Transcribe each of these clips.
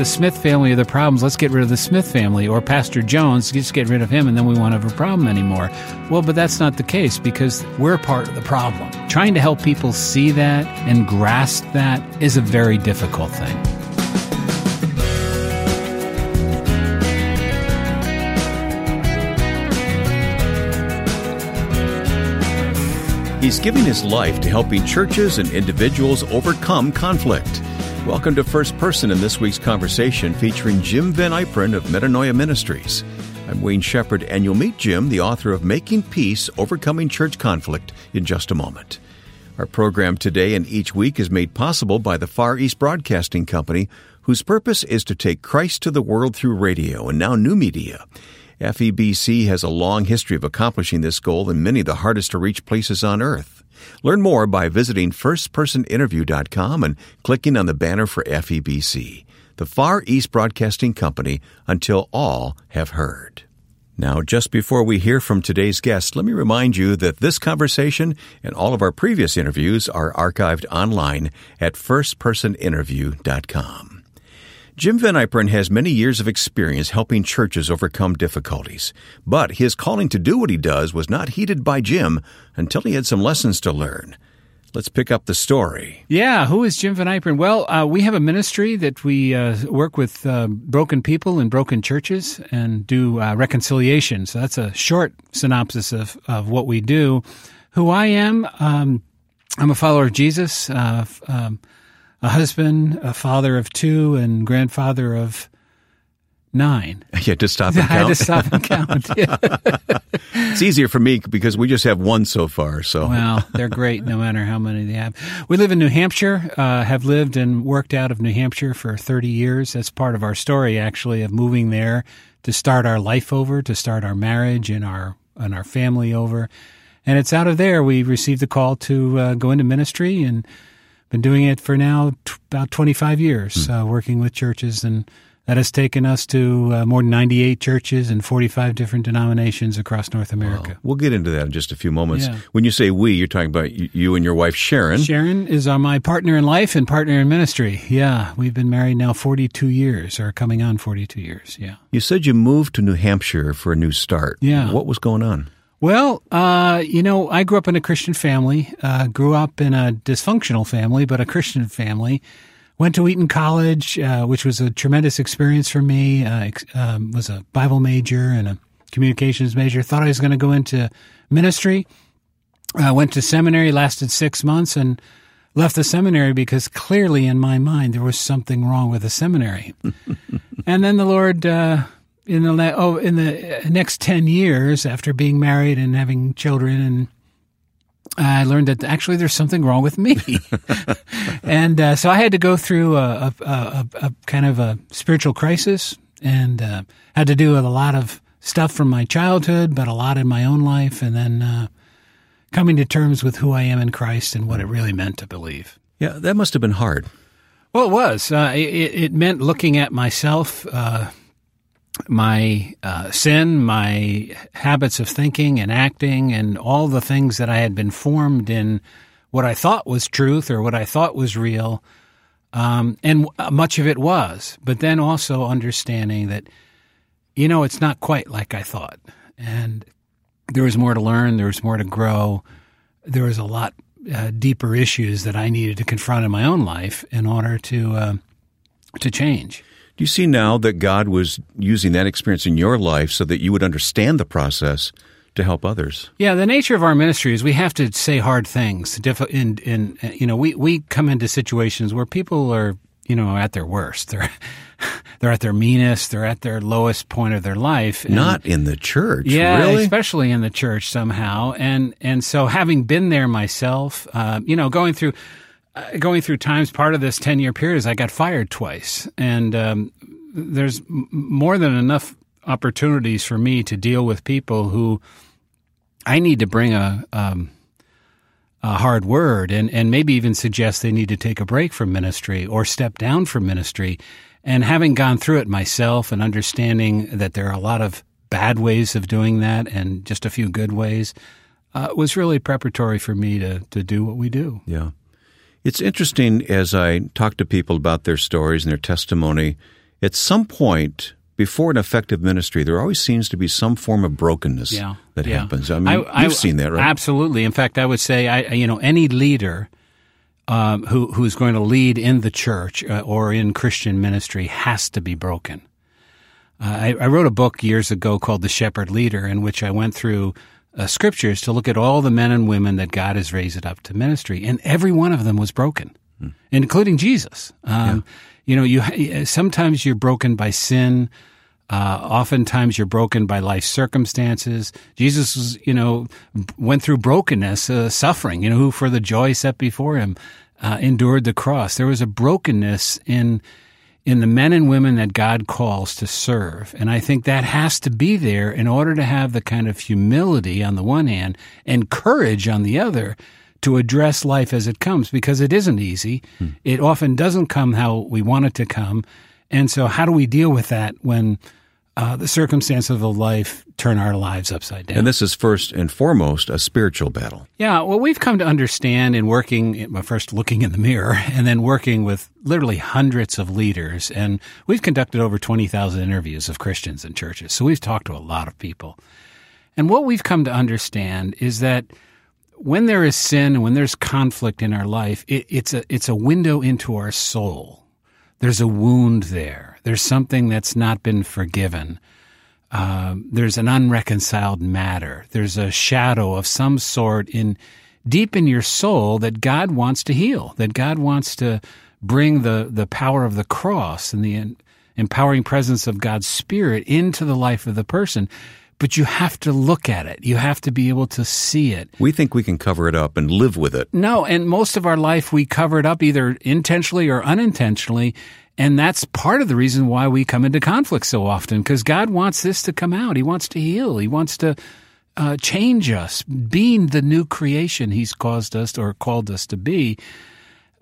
the Smith family are the problems. Let's get rid of the Smith family. Or Pastor Jones, just get rid of him and then we won't have a problem anymore. Well, but that's not the case because we're part of the problem. Trying to help people see that and grasp that is a very difficult thing. He's giving his life to helping churches and individuals overcome conflict. Welcome to First Person in this week's conversation featuring Jim Van Yperen of Metanoia Ministries. I'm Wayne Shepherd, and you'll meet Jim, the author of Making Peace Overcoming Church Conflict, in just a moment. Our program today and each week is made possible by the Far East Broadcasting Company, whose purpose is to take Christ to the world through radio and now new media. FEBC has a long history of accomplishing this goal in many of the hardest to reach places on earth. Learn more by visiting firstpersoninterview.com and clicking on the banner for FEBC, the Far East Broadcasting Company, until all have heard. Now, just before we hear from today's guest, let me remind you that this conversation and all of our previous interviews are archived online at firstpersoninterview.com. Jim Van Yperen has many years of experience helping churches overcome difficulties, but his calling to do what he does was not heeded by Jim until he had some lessons to learn. Let's pick up the story. Yeah, who is Jim Van Yperen? Well, uh, we have a ministry that we uh, work with uh, broken people in broken churches and do uh, reconciliation. So that's a short synopsis of, of what we do. Who I am, um, I'm a follower of Jesus. Uh, um, a husband, a father of two, and grandfather of nine. Had to stop and count. I had to stop and count. Yeah. it's easier for me because we just have one so far. So well, they're great no matter how many they have. We live in New Hampshire. Uh, have lived and worked out of New Hampshire for thirty years. That's part of our story, actually, of moving there to start our life over, to start our marriage and our and our family over. And it's out of there we received the call to uh, go into ministry and been doing it for now t- about 25 years, mm. uh, working with churches, and that has taken us to uh, more than 98 churches and 45 different denominations across North America. Wow. We'll get into that in just a few moments. Yeah. When you say we, you're talking about you and your wife, Sharon. Sharon is uh, my partner in life and partner in ministry. Yeah, we've been married now 42 years, or coming on 42 years. Yeah. You said you moved to New Hampshire for a new start. Yeah. What was going on? Well, uh, you know, I grew up in a Christian family, uh, grew up in a dysfunctional family, but a Christian family. Went to Wheaton College, uh, which was a tremendous experience for me. Uh, um, was a Bible major and a communications major. Thought I was going to go into ministry. I went to seminary, lasted six months, and left the seminary because clearly in my mind there was something wrong with the seminary. and then the Lord uh, in the oh in the next 10 years after being married and having children and I learned that actually there's something wrong with me, and uh, so I had to go through a, a, a, a, kind of a spiritual crisis, and uh, had to do with a lot of stuff from my childhood, but a lot in my own life, and then uh, coming to terms with who I am in Christ and what it really meant to believe. Yeah, that must have been hard. Well, it was. Uh, it, it, meant looking at myself uh, my uh, sin, my habits of thinking and acting, and all the things that I had been formed in what I thought was truth or what I thought was real. Um, and much of it was, but then also understanding that, you know, it's not quite like I thought. And there was more to learn, there was more to grow, there was a lot uh, deeper issues that I needed to confront in my own life in order to uh, to change. Do you see now that God was using that experience in your life so that you would understand the process to help others? Yeah, the nature of our ministry is we have to say hard things. In, in, you know, we, we come into situations where people are, you know, at their worst. They're they're at their meanest. They're at their lowest point of their life. And, Not in the church, yeah, really? especially in the church somehow. And and so having been there myself, uh, you know, going through uh, going through times, part of this 10 year period is I got fired twice. And um, there's more than enough opportunities for me to deal with people who I need to bring a, um, a hard word and, and maybe even suggest they need to take a break from ministry or step down from ministry. And having gone through it myself and understanding that there are a lot of bad ways of doing that and just a few good ways, uh, was really preparatory for me to, to do what we do. Yeah. It's interesting as I talk to people about their stories and their testimony, at some point before an effective ministry, there always seems to be some form of brokenness yeah, that yeah. happens. I mean, I, you've I, seen that, right? Absolutely. In fact, I would say, I, you know, any leader um, who who's going to lead in the church uh, or in Christian ministry has to be broken. Uh, I, I, wrote a book years ago called The Shepherd Leader, in which I went through uh, scriptures to look at all the men and women that God has raised up to ministry, and every one of them was broken, hmm. including Jesus. Um, yeah. You know, you sometimes you're broken by sin. Uh, oftentimes you're broken by life circumstances. Jesus was, you know, went through brokenness, uh, suffering, you know, who for the joy set before him, uh, endured the cross. There was a brokenness in, in the men and women that God calls to serve. And I think that has to be there in order to have the kind of humility on the one hand and courage on the other to address life as it comes because it isn't easy. Hmm. It often doesn't come how we want it to come. And so how do we deal with that when uh, the circumstances of life turn our lives upside down. And this is first and foremost a spiritual battle. Yeah, well, we've come to understand in working, first looking in the mirror, and then working with literally hundreds of leaders. And we've conducted over 20,000 interviews of Christians in churches. So we've talked to a lot of people. And what we've come to understand is that when there is sin, and when there's conflict in our life, it, it's a it's a window into our soul. There's a wound there there's something that's not been forgiven. Uh, there's an unreconciled matter. There's a shadow of some sort in deep in your soul that God wants to heal. That God wants to bring the the power of the cross and the empowering presence of God's Spirit into the life of the person. But you have to look at it. You have to be able to see it. We think we can cover it up and live with it. No, and most of our life we cover it up either intentionally or unintentionally. And that's part of the reason why we come into conflict so often, because God wants this to come out. He wants to heal. He wants to uh, change us, being the new creation He's caused us or called us to be.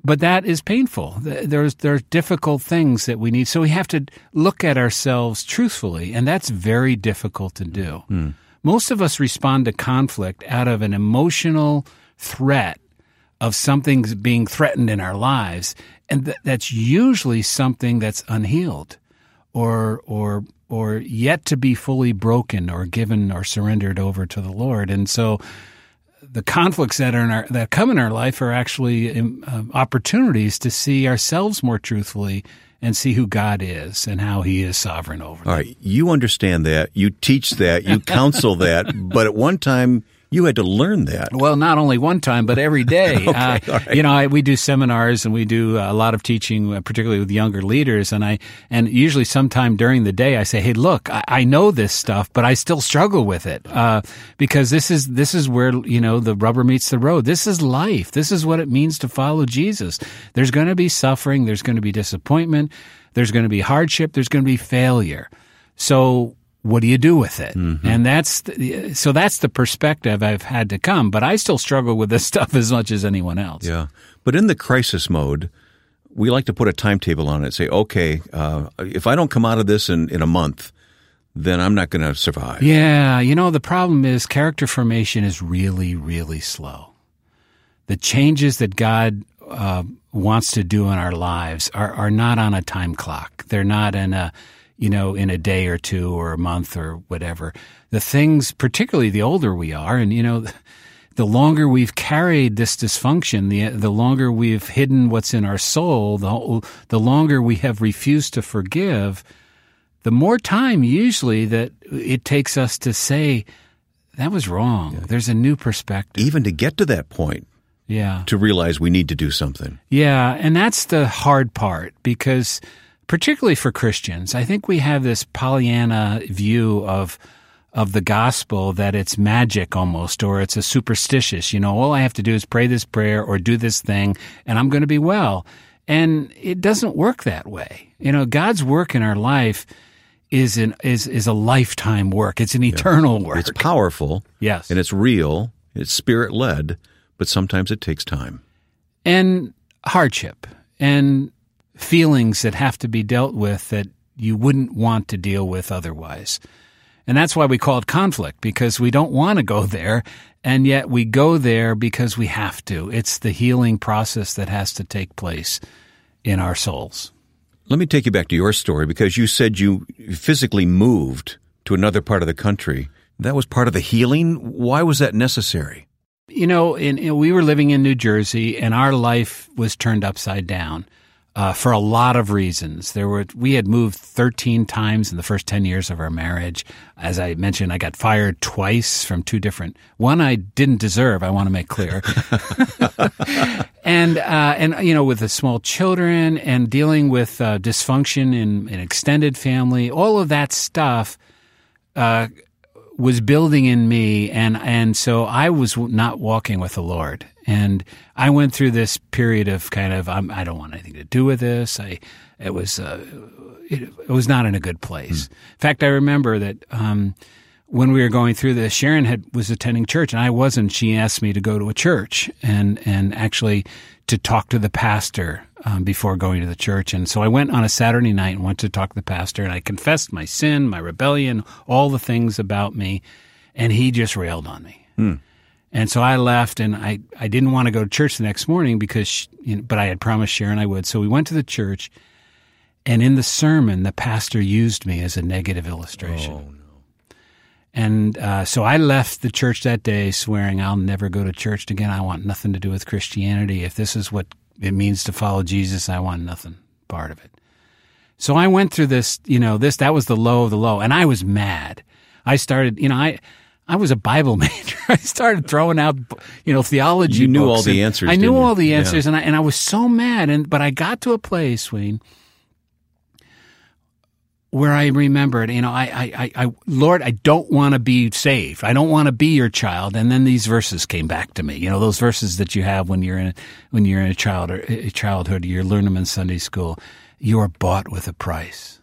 But that is painful. There's there's difficult things that we need. So we have to look at ourselves truthfully, and that's very difficult to do. Mm. Most of us respond to conflict out of an emotional threat of something being threatened in our lives and th- that's usually something that's unhealed or or or yet to be fully broken or given or surrendered over to the Lord. And so the conflicts that are in our, that come in our life are actually um, uh, opportunities to see ourselves more truthfully and see who God is and how He is sovereign over. All right, you understand that, you teach that, you counsel that, but at one time you had to learn that. Well, not only one time, but every day. okay, uh, right. You know, I, we do seminars and we do a lot of teaching, uh, particularly with younger leaders. And I, and usually sometime during the day, I say, Hey, look, I, I know this stuff, but I still struggle with it. Uh, because this is, this is where, you know, the rubber meets the road. This is life. This is what it means to follow Jesus. There's going to be suffering. There's going to be disappointment. There's going to be hardship. There's going to be failure. So what do you do with it? Mm-hmm. And that's the, so that's the perspective I've had to come. But I still struggle with this stuff as much as anyone else. Yeah, but in the crisis mode, we like to put a timetable on it. Say, okay, uh, if I don't come out of this in in a month, then I'm not going to survive. Yeah, you know the problem is character formation is really really slow. The changes that God uh, wants to do in our lives are are not on a time clock. They're not in a you know, in a day or two or a month or whatever. The things, particularly the older we are, and you know, the longer we've carried this dysfunction, the the longer we've hidden what's in our soul, the the longer we have refused to forgive, the more time usually that it takes us to say that was wrong. Yeah. There's a new perspective. Even to get to that point. Yeah. To realize we need to do something. Yeah, and that's the hard part because particularly for Christians. I think we have this Pollyanna view of of the gospel that it's magic almost or it's a superstitious, you know, all I have to do is pray this prayer or do this thing and I'm going to be well. And it doesn't work that way. You know, God's work in our life is an is is a lifetime work. It's an eternal yeah. work. It's powerful. Yes. And it's real. It's spirit led, but sometimes it takes time. And hardship and feelings that have to be dealt with that you wouldn't want to deal with otherwise. And that's why we call it conflict because we don't want to go there. And yet we go there because we have to. It's the healing process that has to take place in our souls. Let me take you back to your story because you said you physically moved to another part of the country. That was part of the healing. Why was that necessary? You know, in, in, we were living in New Jersey and our life was turned upside down uh, for a lot of reasons. There were we had moved 13 times in the first 10 years of our marriage. As I mentioned, I got fired twice from two different. One I didn't deserve. I want to make clear. and uh, and you know, with the small children and dealing with uh, dysfunction in an extended family, all of that stuff. Was building in me and and so I was not walking with the Lord. And I went through this period of kind of I'm, I do not want anything to do with this. I it was uh, it, it, was not in a good place. Mm. in fact I remember that um, when we were going through this Sharon had was attending church and I wasn't she asked me to go to a church and and actually to talk to the pastor um, before going to the church. And so I went on a Saturday night and went to talk to the pastor, and I confessed my sin, my rebellion, all the things about me, and he just railed on me. Hmm. And so I left, and I, I didn't want to go to church the next morning because, she, you know, but I had promised Sharon I would. So we went to the church, and in the sermon, the pastor used me as a negative illustration. Oh, no. And uh, so I left the church that day swearing I'll never go to church again. I want nothing to do with Christianity. If this is what it means to follow Jesus. I want nothing part of it. So I went through this, you know, this, that was the low of the low. And I was mad. I started, you know, I, I was a Bible major. I started throwing out, you know, theology. You knew all the answers. I knew all the answers, yeah. and I and I was so mad. And but I got to a place, Wayne, where I remembered, you know, I, I, I, Lord, I don't want to be saved. I don't want to be your child. And then these verses came back to me. You know, those verses that you have when you're in, when you're in a child or a childhood, you learn them in Sunday school. You are bought with a price.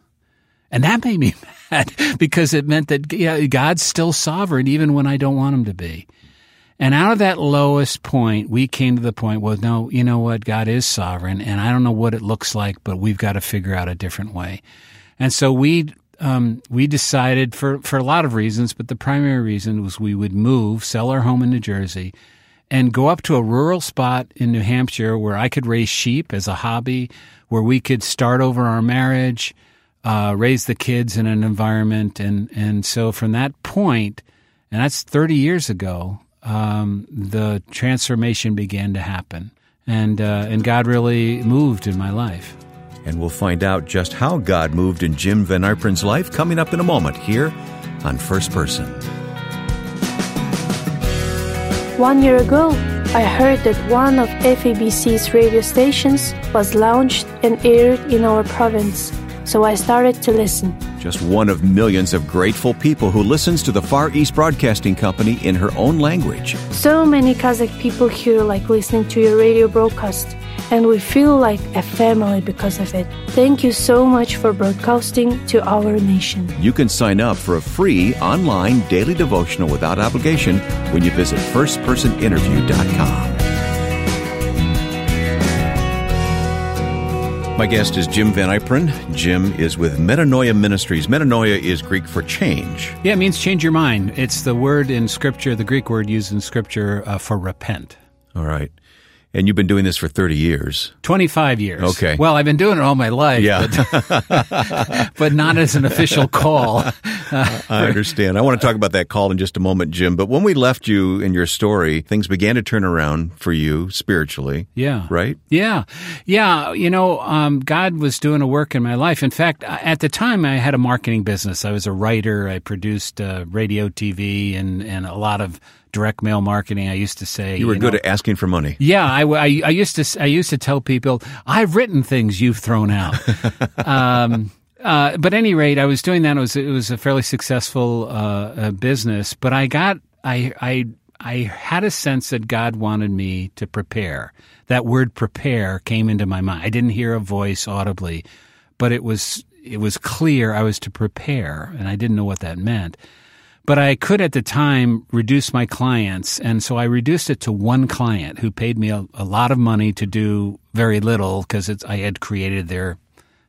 And that made me mad because it meant that yeah, God's still sovereign even when I don't want him to be. And out of that lowest point, we came to the point, well, no, you know what? God is sovereign and I don't know what it looks like, but we've got to figure out a different way. And so we um, we decided for, for a lot of reasons, but the primary reason was we would move, sell our home in New Jersey, and go up to a rural spot in New Hampshire where I could raise sheep as a hobby, where we could start over our marriage, uh, raise the kids in an environment, and and so from that point, and that's thirty years ago, um, the transformation began to happen, and uh, and God really moved in my life and we'll find out just how God moved in Jim Van Yperen's life coming up in a moment here on First Person. One year ago, I heard that one of FEBC's radio stations was launched and aired in our province, so I started to listen. Just one of millions of grateful people who listens to the Far East Broadcasting Company in her own language. So many Kazakh people here like listening to your radio broadcast and we feel like a family because of it. Thank you so much for broadcasting to our nation. You can sign up for a free online daily devotional without obligation when you visit firstpersoninterview.com. My guest is Jim Van Yperen. Jim is with Metanoia Ministries. Metanoia is Greek for change. Yeah, it means change your mind. It's the word in Scripture, the Greek word used in Scripture uh, for repent. All right. And you've been doing this for 30 years. 25 years. Okay. Well, I've been doing it all my life. Yeah. But, but not as an official call. I understand. I want to talk about that call in just a moment, Jim. But when we left you in your story, things began to turn around for you spiritually. Yeah. Right? Yeah. Yeah. You know, um, God was doing a work in my life. In fact, at the time, I had a marketing business. I was a writer. I produced uh, radio, TV, and, and a lot of direct mail marketing. I used to say you were you good know, at asking for money. Yeah, I, I, I, used to I used to tell people I've written things you've thrown out. um, uh, but at any rate, I was doing that. It was it was a fairly successful uh, uh, business. But I got I I I had a sense that God wanted me to prepare. That word "prepare" came into my mind. I didn't hear a voice audibly, but it was it was clear I was to prepare, and I didn't know what that meant. But I could at the time reduce my clients. And so I reduced it to one client who paid me a, a lot of money to do very little because I had created their,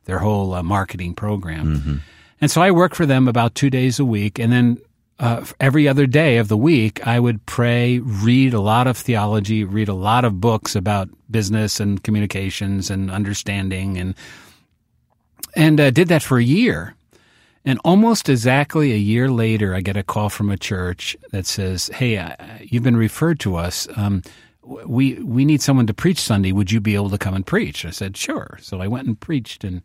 their whole uh, marketing program. Mm-hmm. And so I worked for them about two days a week. And then uh, every other day of the week, I would pray, read a lot of theology, read a lot of books about business and communications and understanding, and and uh, did that for a year. And almost exactly a year later, I get a call from a church that says, "Hey, uh, you've been referred to us. Um, we we need someone to preach Sunday. Would you be able to come and preach?" I said, "Sure." So I went and preached and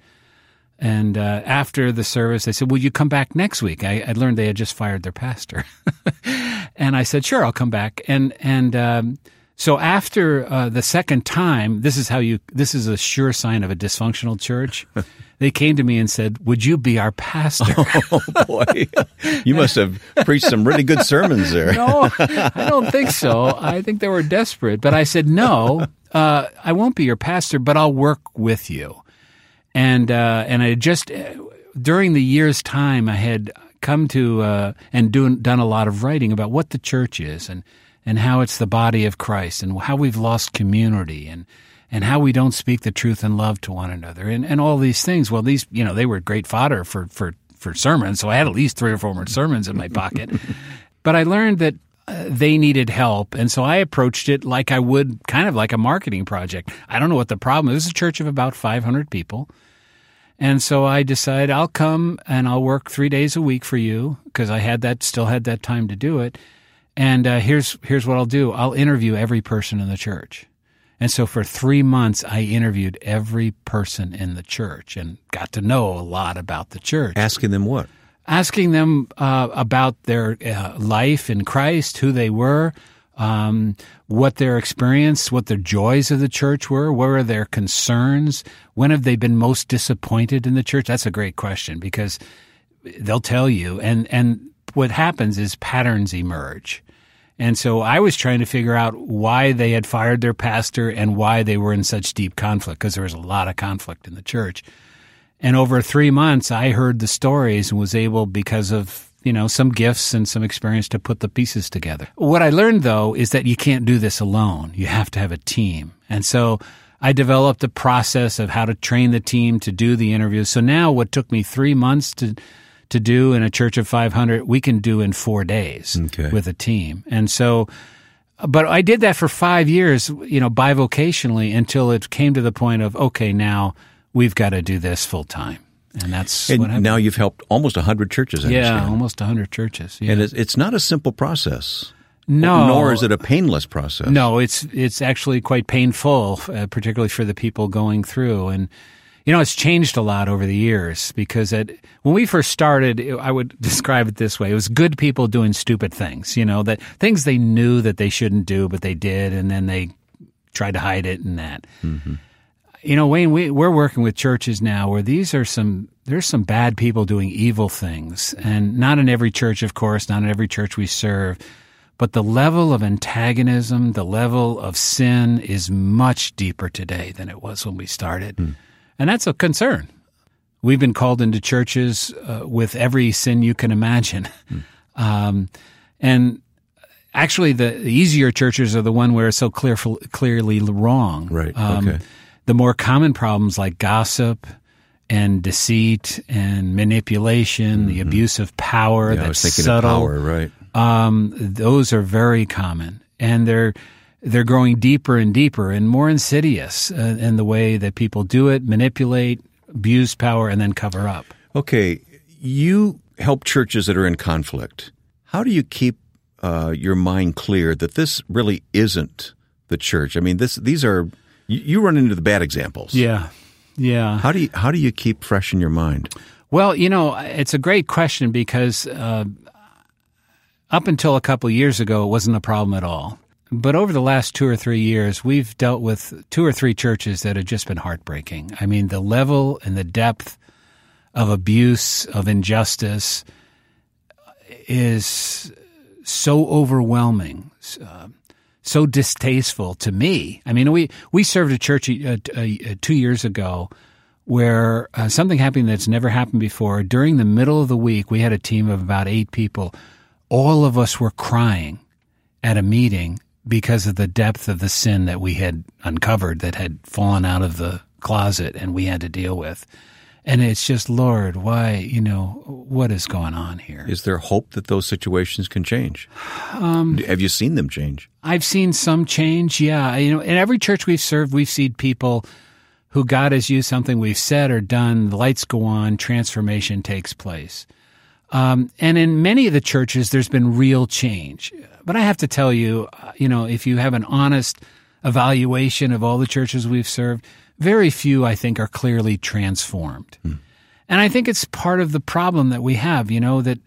and uh, after the service, they said, Will you come back next week? I, I learned they had just fired their pastor. and I said, Sure, I'll come back. And, and um, so after uh, the second time, this is how you, this is a sure sign of a dysfunctional church. they came to me and said, Would you be our pastor? oh, boy. You must have preached some really good sermons there. no, I don't think so. I think they were desperate. But I said, No, uh, I won't be your pastor, but I'll work with you and uh, and I just during the year's time I had come to uh, and doing done a lot of writing about what the church is and and how it's the body of Christ and how we've lost community and and how we don't speak the truth and love to one another and and all these things. Well, these you know they were great fodder for for for sermons, so I had at least three or four more sermons in my pocket. but I learned that uh, they needed help. And so I approached it like I would kind of like a marketing project. I don't know what the problem is. A church of about 500 people. And so I decided I'll come and I'll work three days a week for you because I had that, still had that time to do it. And uh, here's here's what I'll do. I'll interview every person in the church. And so for three months, I interviewed every person in the church and got to know a lot about the church. Asking them what? asking them uh, about their uh, life in Christ, who they were, um, what their experience, what the joys of the church were, what are their concerns, when have they been most disappointed in the church? That's a great question because they'll tell you, and and what happens is patterns emerge. And so I was trying to figure out why they had fired their pastor and why they were in such deep conflict because there was a lot of conflict in the church. And over three months, I heard the stories and was able, because of you know some gifts and some experience, to put the pieces together. What I learned though is that you can't do this alone. You have to have a team. And so I developed a process of how to train the team to do the interviews. So now, what took me three months to to do in a church of 500, we can do in four days okay. with a team. And so but I did that for five years, you know, bivocationally until it came to the point of, okay, now we've got to do this full time. And that's and what happened. now you've helped almost 100 churches, I yeah, understand. almost 100 churches. Yeah. And it's, it's not a simple process. no. Nor is it a painless process. No, it's it's actually quite painful, uh, particularly for the people going through. And you know, it's changed a lot over the years because it, when we first started, it, I would describe it this way: it was good people doing stupid things. You know, that things they knew that they shouldn't do, but they did, and then they tried to hide it and that. Mm-hmm. You know, Wayne, we, we're working with churches now where these are some there's some bad people doing evil things, and not in every church, of course, not in every church we serve. But the level of antagonism, the level of sin is much deeper today than it was when we started. Mm. And that's a concern. We've been called into churches uh, with every sin you can imagine. Mm. Um, and actually, the, the, easier churches are the one where it's so clear, clearly wrong. Right. Um, okay. The more common problems like gossip and deceit and manipulation, mm-hmm. the abuse of power, yeah, that's I was thinking subtle. Power, right. Um, those are very common, and they're they're growing deeper and deeper and more insidious uh, in the way that people do it, manipulate, abuse power, and then cover up. Okay, you help churches that are in conflict. How do you keep uh, your mind clear that this really isn't the church? I mean, this these are you, you run into the bad examples. Yeah, yeah. How do you how do you keep fresh in your mind? Well, you know, it's a great question because uh, up until a couple years ago, it wasn't a problem at all. But over the last two or three years, we've dealt with two or three churches that have just been heartbreaking. I mean, the level and the depth of abuse, of injustice is so overwhelming, uh, so distasteful to me. I mean, we, we served a church uh, uh, two years ago where uh, something happened that's never happened before. During the middle of the week, we had a team of about eight people all of us were crying at a meeting because of the depth of the sin that we had uncovered that had fallen out of the closet and we had to deal with. And it's just, Lord, why, you know, what is going on here? Is there hope that those situations can change? Um, Have you seen them change? I've seen some change, yeah. You know, in every church we've served, we've seen people who God has used something we've said or done, the lights go on, transformation takes place. Um, and in many of the churches, there's been real change. But I have to tell you, uh, you know, if you have an honest evaluation of all the churches we've served, very few, I think, are clearly transformed. Hmm. And I think it's part of the problem that we have, you know, that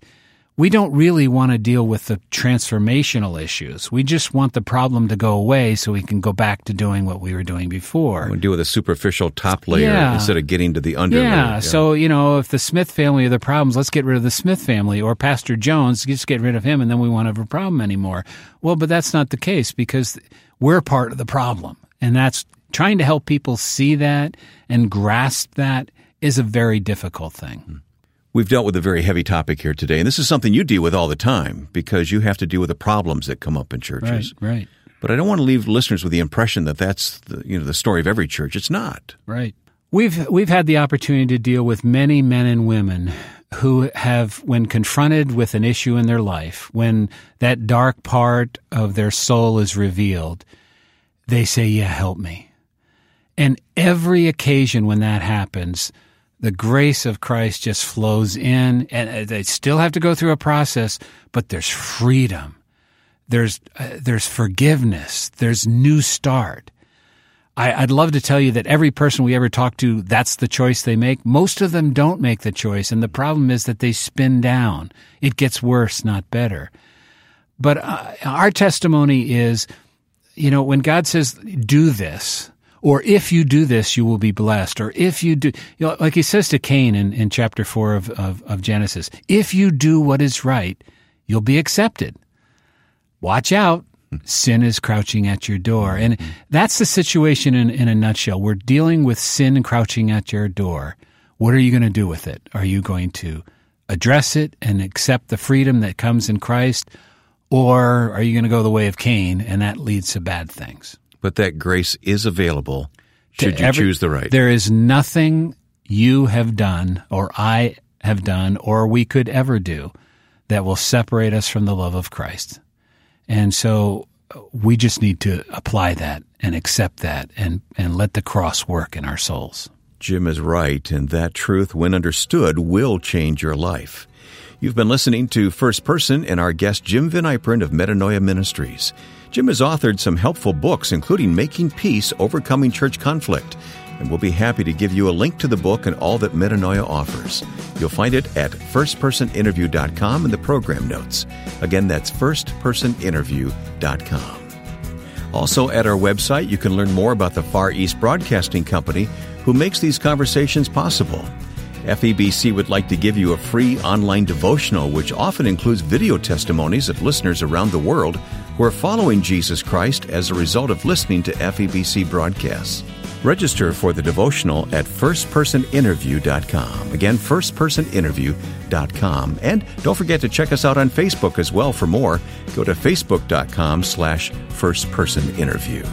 we don't really want to deal with the transformational issues. We just want the problem to go away so we can go back to doing what we were doing before. We deal with a superficial top layer yeah. instead of getting to the under yeah. yeah. So, you know, if the Smith family are the problems, let's get rid of the Smith family or Pastor Jones, just get rid of him and then we won't have a problem anymore. Well, but that's not the case because we're part of the problem. And that's trying to help people see that and grasp that is a very difficult thing. Hmm. We've dealt with a very heavy topic here today, and this is something you deal with all the time because you have to deal with the problems that come up in churches. Right, right. But I don't want to leave listeners with the impression that that's the, you know the story of every church. It's not. Right. We've we've had the opportunity to deal with many men and women who have when confronted with an issue in their life, when that dark part of their soul is revealed, they say, "Yeah, help me." And every occasion when that happens, the grace of Christ just flows in, and uh, they still have to go through a process, but there's freedom. There's uh, there's forgiveness. There's new start. I, would love to tell you that every person we ever talk to, that's the choice they make. Most of them don't make the choice, and the problem is that they spin down. It gets worse, not better. But uh, our testimony is, you know, when God says, "Do this," or if you do this, you will be blessed, or if you do, you know, like he says to Cain in, in chapter four of, of, of Genesis, if you do what is right, you'll be accepted. Watch out. Sin is crouching at your door. And that's the situation in, in a nutshell. We're dealing with sin crouching at your door. What are you going to do with it? Are you going to address it and accept the freedom that comes in Christ? Or are you going to go the way of Cain and that leads to bad things? But that grace is available should you every, choose the right. There is nothing you have done or I have done or we could ever do that will separate us from the love of Christ. And so uh, we just need to apply that and accept that and, and let the cross work in our souls. Jim is right, and that truth, when understood, will change your life. You've been listening to First Person and our guest Jim Van Yperen of Metanoia Ministries. Jim has authored some helpful books, including Making Peace, Overcoming Church Conflict, and we'll be happy to give you a link to the book and all that Metanoia offers. You'll find it at firstpersoninterview.com in the program notes. Again, that's firstpersoninterview.com. Also, at our website, you can learn more about the Far East Broadcasting Company, who makes these conversations possible. FEBC would like to give you a free online devotional, which often includes video testimonies of listeners around the world who are following Jesus Christ as a result of listening to FEBC broadcasts. Register for the devotional at firstpersoninterview.com. Again, firstpersoninterview.com. And don't forget to check us out on Facebook as well for more. Go to facebook.com slash firstpersoninterview.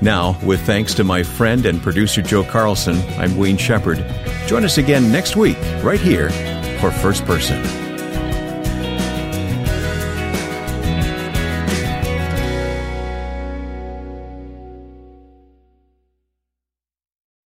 Now, with thanks to my friend and producer Joe Carlson, I'm Wayne Shepherd. Join us again next week, right here, for First Person.